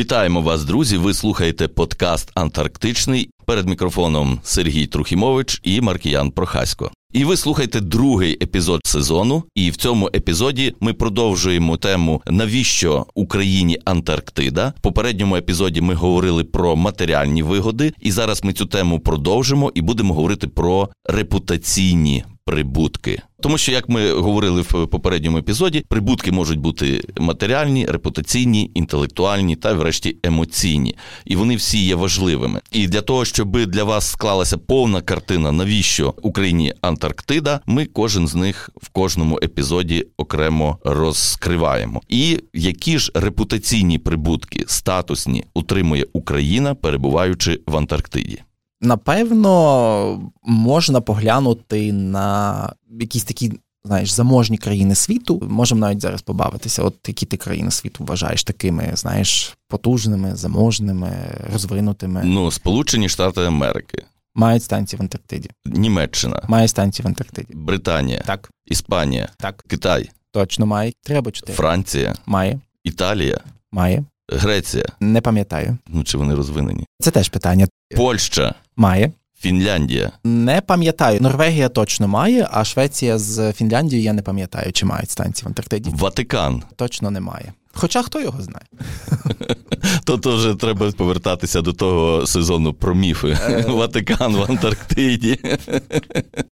Вітаємо вас, друзі. Ви слухаєте подкаст Антарктичний перед мікрофоном Сергій Трухімович і Маркіян Прохасько. І ви слухаєте другий епізод сезону. І в цьому епізоді ми продовжуємо тему навіщо Україні Антарктида. В попередньому епізоді ми говорили про матеріальні вигоди, і зараз ми цю тему продовжимо і будемо говорити про репутаційні прибутки. Тому що, як ми говорили в попередньому епізоді, прибутки можуть бути матеріальні, репутаційні, інтелектуальні та, врешті, емоційні, і вони всі є важливими. І для того, щоб для вас склалася повна картина, навіщо Україні Антарктида, ми кожен з них в кожному епізоді окремо розкриваємо. І які ж репутаційні прибутки статусні утримує Україна, перебуваючи в Антарктиді. Напевно, можна поглянути на якісь такі, знаєш, заможні країни світу. Можемо навіть зараз побавитися. От які ти країни світу вважаєш такими, знаєш, потужними, заможними, розвинутими. Ну, Сполучені Штати Америки. Мають станції в Антарктиді. Німеччина. Має станції в Антарктиді. Британія. Так. Іспанія. Так. Китай. Точно має. Треба чотири. Франція. Має. Італія. Має. Греція. Не пам'ятаю. Ну чи вони розвинені? Це теж питання. Польща. Має. Фінляндія. Не пам'ятаю. Норвегія точно має, а Швеція з Фінляндією я не пам'ятаю, чи мають станції в Антарктиді. Ватикан. Точно немає. Хоча хто його знає? То вже треба повертатися до того сезону про міфи. Е. Ватикан в Антарктиді.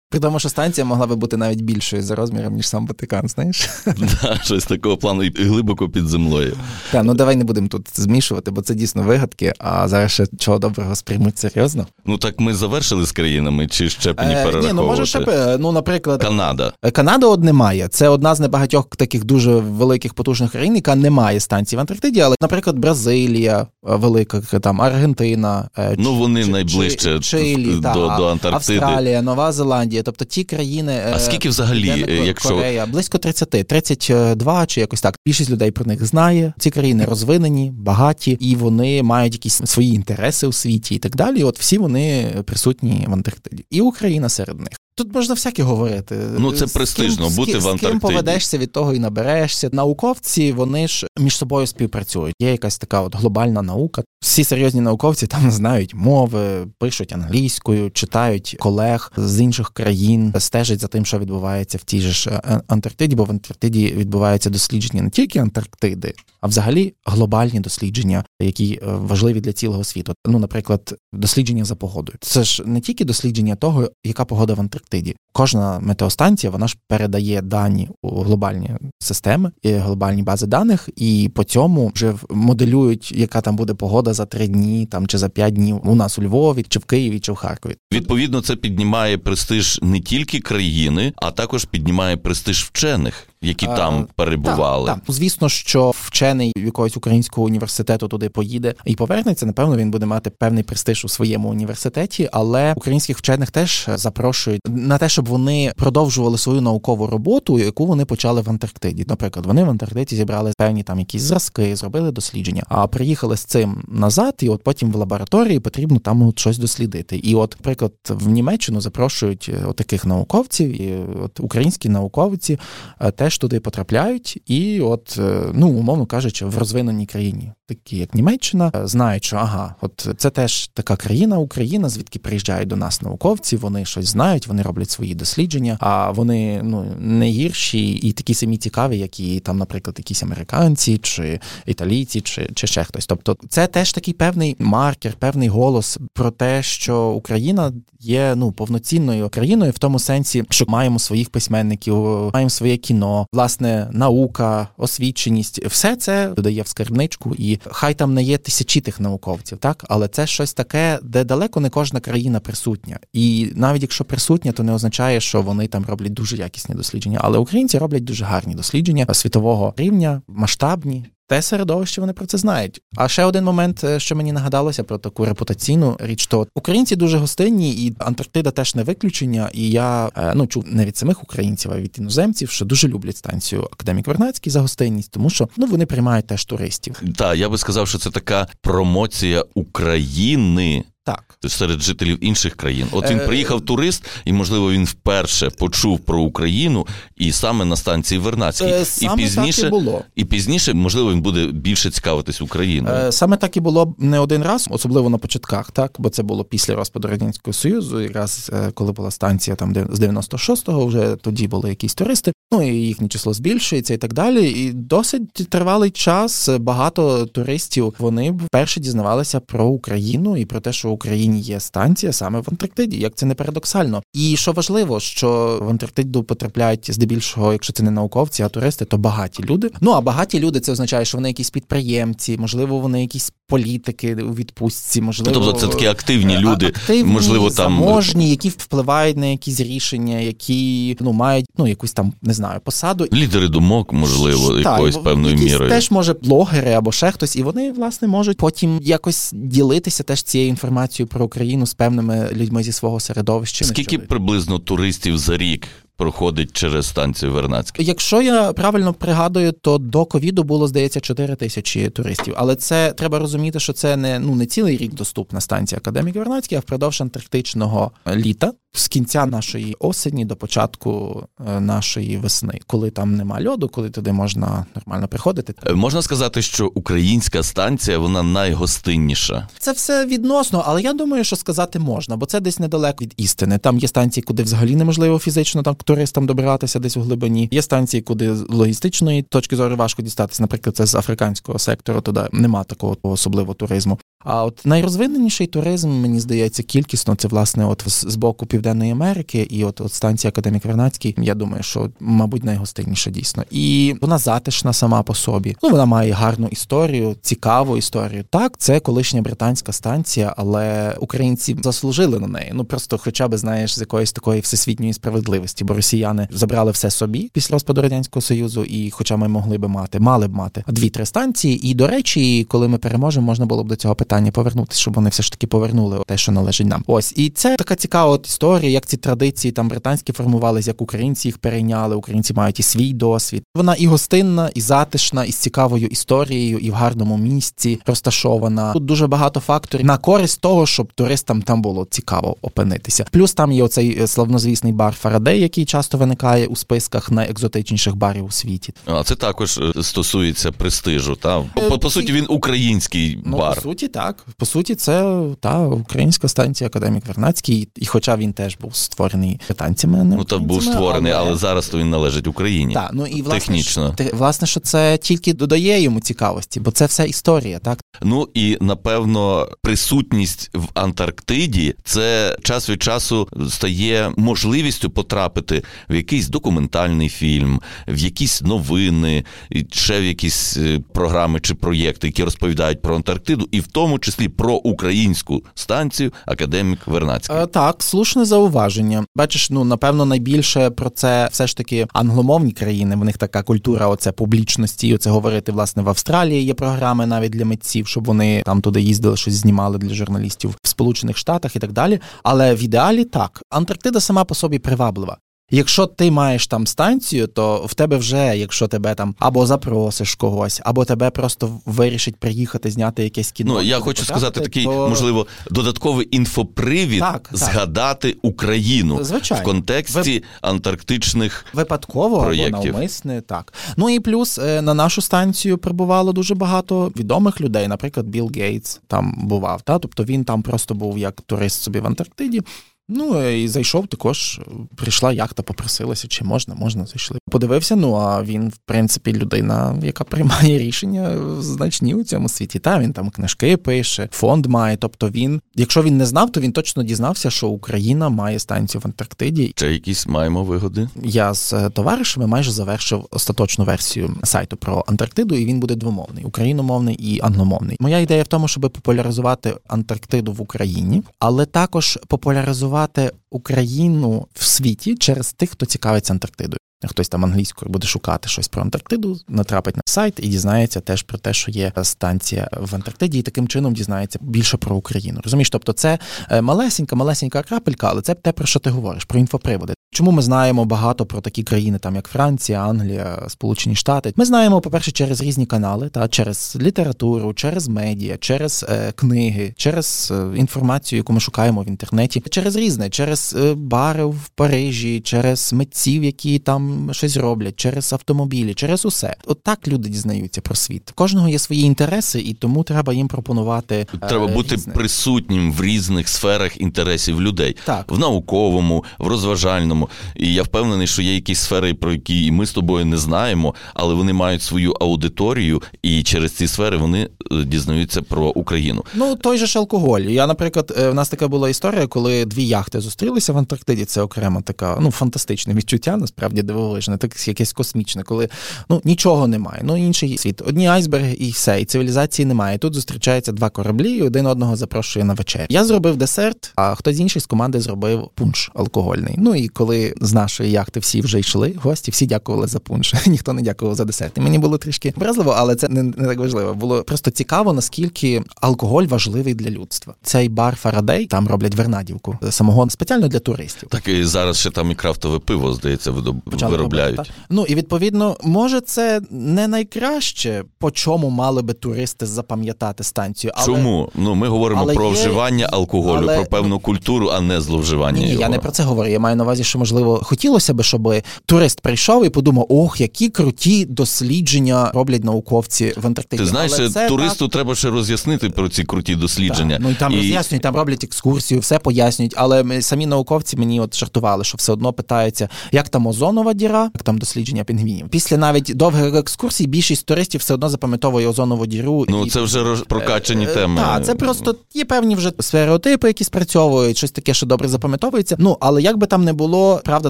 При тому, що станція могла би бути навіть більшою за розміром, ніж сам Ватикан, знаєш? Да, Щось такого плану і глибоко під землею. Так, ну давай не будемо тут змішувати, бо це дійсно вигадки, а зараз ще чого доброго сприймуть серйозно. Ну так ми завершили з країнами, чи ще б не перераховувати? Ні, ну може ще ну, наприклад, Канада. Е, Канада от немає. Це одна з небагатьох таких дуже великих потужних країн, яка не має станції в Антарктиді, але, наприклад, Бразилія, е, велика там Аргентина, ну вони чи, найближче чи, Чилі, до, та, до Антарктиди. Австралія, Нова Зеландія тобто ті країни, а скільки взагалі, якщо Корея, близько 30, 32 чи якось так. Більшість людей про них знає. Ці країни розвинені, багаті, і вони мають якісь свої інтереси у світі і так далі. От всі вони присутні в Антарктиді, і Україна серед них. Тут можна всяке говорити. Ну це престижно ким, бути з, в Антарктиді. З ким поведешся від того і наберешся. Науковці вони ж між собою співпрацюють. Є якась така от глобальна наука. Всі серйозні науковці там знають мови, пишуть англійською, читають колег з інших країн, стежать за тим, що відбувається в тій же ж е, Антарктиді, бо в Антарктиді відбуваються дослідження не тільки Антарктиди, а взагалі глобальні дослідження, які е, важливі для цілого світу. Ну, наприклад, дослідження за погодою. Це ж не тільки дослідження того, яка погода в Антарктиді. Кожна метеостанція вона ж передає дані у глобальні системи і глобальні бази даних, і по цьому вже моделюють, яка там буде погода за три дні, там чи за п'ять днів у нас у Львові, чи в Києві, чи в Харкові. Відповідно, це піднімає престиж не тільки країни, а також піднімає престиж вчених які а, там перебували. Так, так. Звісно, що вчений якогось українського університету туди поїде і повернеться. Напевно, він буде мати певний престиж у своєму університеті, але українських вчених теж запрошують на те, щоб вони продовжували свою наукову роботу, яку вони почали в Антарктиді. Наприклад, вони в Антарктиді зібрали певні там якісь зразки, зробили дослідження, а приїхали з цим назад, і от потім в лабораторії потрібно там от щось дослідити. І, от, наприклад, в Німеччину запрошують е, таких науковців, і от українські науковці е, теж теж туди потрапляють, і от, е, ну, умовно кажучи, в розвиненій країні, такі як Німеччина, е, знають, що ага, от це теж така країна, Україна, звідки приїжджають до нас науковці, вони щось знають, вони роблять свої дослідження, а вони ну не гірші і такі самі цікаві, як і там, наприклад, якісь американці чи італійці, чи, чи ще хтось. Тобто, це теж такий певний маркер, певний голос про те, що Україна є ну повноцінною країною в тому сенсі, що маємо своїх письменників, маємо своє кіно власне наука, освіченість, все це додає в скарбничку, і хай там не є тисячі тих науковців, так але це щось таке, де далеко не кожна країна присутня. І навіть якщо присутня, то не означає, що вони там роблять дуже якісні дослідження. Але українці роблять дуже гарні дослідження світового рівня, масштабні те середовище вони про це знають. А ще один момент, е, що мені нагадалося про таку репутаційну річ, то українці дуже гостинні, і Антарктида теж не виключення. І я е, ну чув не від самих українців, а від іноземців, що дуже люблять станцію Академік Вернацький за гостинність, тому що ну вони приймають теж туристів. Так, я би сказав, що це така промоція України Так серед жителів інших країн. От він е, приїхав турист, і можливо він вперше почув про Україну, і саме на станції Вернацькій. Саме і пізніше так і було. І пізніше, можливо, він буде більше цікавитись Україною. Саме так і було не один раз, особливо на початках, так бо це було після розпаду радянського союзу. Якраз коли була станція там з 96-го, вже тоді були якісь туристи. Ну і їхнє число збільшується і так далі. І досить тривалий час багато туристів вони вперше дізнавалися про Україну і про те, що в Україні є станція саме в Антарктиді. Як це не парадоксально? І що важливо, що в Антарктиду потрапляють здебільшого, якщо це не науковці, а туристи, то багаті люди. Ну а багаті люди це означає, що вони якісь підприємці, можливо, вони якісь політики у відпустці, можливо, тобто це такі активні люди, активні, можливо, там заможні, які впливають на якісь рішення, які ну мають ну якусь там не знаю посаду. Лідери думок, можливо, так, якоюсь певною мірою. Теж може блогери або ще хтось, і вони власне можуть потім якось ділитися теж цією інформацією про Україну з певними людьми зі свого середовища. Скільки приблизно туристів за рік проходить через станцію Вернацька. Якщо я правильно пригадую, то до ковіду було здається 4 тисячі туристів. Але це треба розуміти, що це не ну не цілий рік доступна станція Академік Вернацький, а впродовж антарктичного літа з кінця нашої осені до початку е, нашої весни, коли там нема льоду, коли туди можна нормально приходити. Е, можна сказати, що українська станція вона найгостинніша. Це все відносно, але я думаю, що сказати можна, бо це десь недалеко від істини. Там є станції, куди взагалі неможливо фізично там туристам добиратися десь у глибині. Є станції, куди з логістичної точки зору важко дістатися. Наприклад, це з африканського сектору, туди нема такого особливого туризму. А от найрозвиненіший туризм, мені здається, кількісно це власне от з боку Південної Америки, і от от станція Академік Вернацький, я думаю, що мабуть найгостинніша дійсно. І вона затишна сама по собі. Ну вона має гарну історію, цікаву історію. Так, це колишня британська станція, але українці заслужили на неї. Ну просто, хоча б знаєш, з якоїсь такої всесвітньої справедливості, бо росіяни забрали все собі після розпаду радянського союзу, і, хоча ми могли би мати, мали б мати дві-три станції. І до речі, коли ми переможемо, можна було б до цього питання питання повернутися, щоб вони все ж таки повернули те, що належить нам. Ось і це така цікава от історія, як ці традиції там британські формувалися, як українці їх перейняли. Українці мають і свій досвід. Вона і гостинна, і затишна, і з цікавою історією, і в гарному місці розташована. Тут дуже багато факторів на користь того, щоб туристам там було цікаво опинитися. Плюс там є оцей е, славнозвісний бар Фарадей, який часто виникає у списках найекзотичніших барів у світі. А це також е, стосується престижу. Та по, по, по суті, він український ну, бар. По суті, так. Так, по суті, це та українська станція Академік Вернацький, і хоча він теж був створений британцями, не ну то був створений, але... але зараз то він належить Україні. Так, ну і власне технічно що, власне, що це тільки додає йому цікавості, бо це все історія, так ну і напевно присутність в Антарктиді це час від часу стає можливістю потрапити в якийсь документальний фільм, в якісь новини, ще в якісь е, програми чи проєкти, які розповідають про Антарктиду, і в тому тому числі про українську станцію академік Вернацький. Е, так, слушне зауваження. Бачиш, ну напевно, найбільше про це все ж таки англомовні країни. В них така культура, оце публічності. Оце говорити власне в Австралії. Є програми навіть для митців, щоб вони там туди їздили, щось знімали для журналістів в Сполучених Штатах і так далі. Але в ідеалі так Антарктида сама по собі приваблива. Якщо ти маєш там станцію, то в тебе вже, якщо тебе там або запросиш когось, або тебе просто вирішить приїхати зняти якесь кіно. Ну я хочу сказати такий, то... можливо, додатковий інфопривід так, згадати так. Україну Звичайно. в контексті Ви... антарктичних випадково проєктів. або навмисне. Так ну і плюс е, на нашу станцію прибувало дуже багато відомих людей. Наприклад, Білл Гейтс там бував. Та тобто він там просто був як турист собі в Антарктиді. Ну і зайшов також. Прийшла яхта, попросилася, чи можна, можна зайшли. Подивився. Ну а він, в принципі, людина, яка приймає рішення значні у цьому світі. Та він там книжки пише, фонд має. Тобто він, якщо він не знав, то він точно дізнався, що Україна має станцію в Антарктиді. Чи якісь маємо вигоди? Я з товаришами майже завершив остаточну версію сайту про Антарктиду, і він буде двомовний україномовний і англомовний. Моя ідея в тому, щоб популяризувати Антарктиду в Україні, але також популяризувати Україну в світі через тих, хто цікавиться Антарктидою. Хтось там англійською буде шукати щось про Антарктиду, натрапить на сайт і дізнається теж про те, що є станція в Антарктиді, і таким чином дізнається більше про Україну. Розумієш, тобто це е, малесенька, малесенька крапелька, але це те, про що ти говориш, про інфоприводи. Чому ми знаємо багато про такі країни, там як Франція, Англія, Сполучені Штати? Ми знаємо, по-перше, через різні канали, та через літературу, через медіа, через е, книги, через е, інформацію, яку ми шукаємо в інтернеті, через різне, через е, бари в Парижі, через митців, які там щось роблять, через автомобілі, через усе. От так люди дізнаються про світ. Кожного є свої інтереси, і тому треба їм пропонувати. Е, треба бути різне. присутнім в різних сферах інтересів людей, Так. в науковому, в розважальному. І я впевнений, що є якісь сфери, про які ми з тобою не знаємо, але вони мають свою аудиторію, і через ці сфери вони е, дізнаються про Україну. Ну, той же ж алкоголь. Я, наприклад, е, в нас така була історія, коли дві яхти зустрілися в Антарктиді. Це окрема така, ну, фантастичне відчуття, насправді дивовижне, так якесь космічне, коли ну нічого немає. Ну, інший світ. Одні айсберги і все, і цивілізації немає. Тут зустрічаються два кораблі, і один одного запрошує на вечерю. Я зробив десерт, а хтось інший з команди зробив пунш алкогольний. Ну і коли з нашої яхти всі вже йшли, гості, всі дякували за пунш. Ніхто не дякував за десерт. І мені було трішки образливо, але це не, не так важливо. Було просто цікаво, наскільки алкоголь важливий для людства. Цей бар Фарадей там роблять вернадівку самогон спеціально для туристів. Так і зараз ще там і крафтове пиво, здається, видоб- Почали виробляють. робити, ну і відповідно, може, це не найкраще, по чому мали би туристи запам'ятати станцію. Але... Чому? Ну ми говоримо але про є- вживання алкоголю, але- про певну культуру, а не зловживання. Ні, ні, його. я не про це говорю. Я маю на увазі, що можливо хотілося б, щоб турист прийшов і подумав: ох, які круті дослідження роблять науковці в Антарктиді. Ти знаєш, Але це туристу так- треба ще роз'яснити про ці круті дослідження. Так, ну і там роз'яснюють, там роблять екскурсію, все пояснюють. Але ми, самі науковці мені от жартували, що все одно питаються, як там озонова діра, як там дослідження пінгвінів. Після навіть довгих екскурсій більшість туристів все одно запам'ятовує озонову діру. Ну і- це вже роз- прокачані Е, теми. Так, це просто є певні вже стереотипи, які спрацьовують, щось таке, що добре запам'ятовується. Ну але як би там не було, правда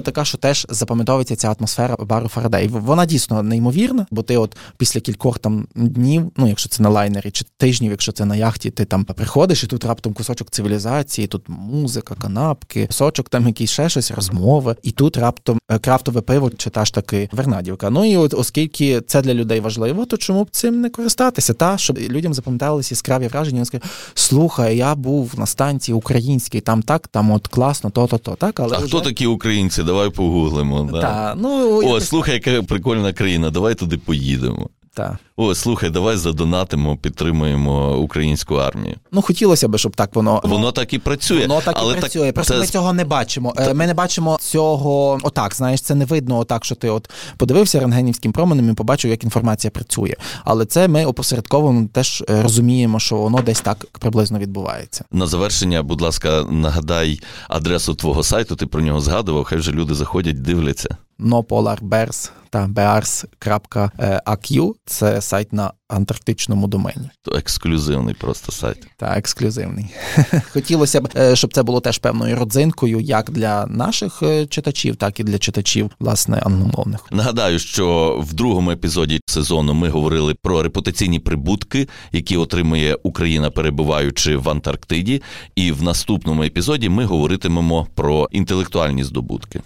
така, що теж запам'ятовується ця атмосфера бару Фарадей. Вона дійсно неймовірна, бо ти, от після кількох там днів, ну якщо це на лайнері, чи тижнів, якщо це на яхті, ти там приходиш, і тут раптом кусочок цивілізації, тут музика, канапки, кусочок там якийсь ще щось, розмови, і тут раптом е, крафтове пиво чи та ж таки Вернадівка. Ну і от оскільки це для людей важливо, то чому б цим не користатися? Та щоб людям запам'яталися яскраві враження. Вони скажуть, слухай, я був на станції українській, там так, там от класно, то, то, то. Так, але А вже... хто такі українці? Давай погуглимо. Да. Та, ну, О, слухай, яка прикольна країна, давай туди поїдемо. Та. О, слухай, давай задонатимо, підтримуємо українську армію. Ну хотілося б, щоб так воно Воно так і працює. Воно так але і працює. Просто це ми цього не бачимо. Е, Ми не бачимо цього отак. Знаєш, це не видно отак, що ти от подивився рентгенівським променем і побачив, як інформація працює. Але це ми опосередковано теж е, розуміємо, що воно десь так приблизно відбувається. На завершення, будь ласка, нагадай адресу твого сайту, ти про нього згадував, хай вже люди заходять, дивляться. NoPolarBears та bears.aq – це сайт на антарктичному домені. То ексклюзивний просто сайт. Та ексклюзивний. Хотілося б, е, щоб це було теж певною родзинкою, як для наших е, читачів, так і для читачів власне англомовних. Нагадаю, що в другому епізоді сезону ми говорили про репутаційні прибутки, які отримує Україна, перебуваючи в Антарктиді. І в наступному епізоді ми говоритимемо про інтелектуальні здобутки.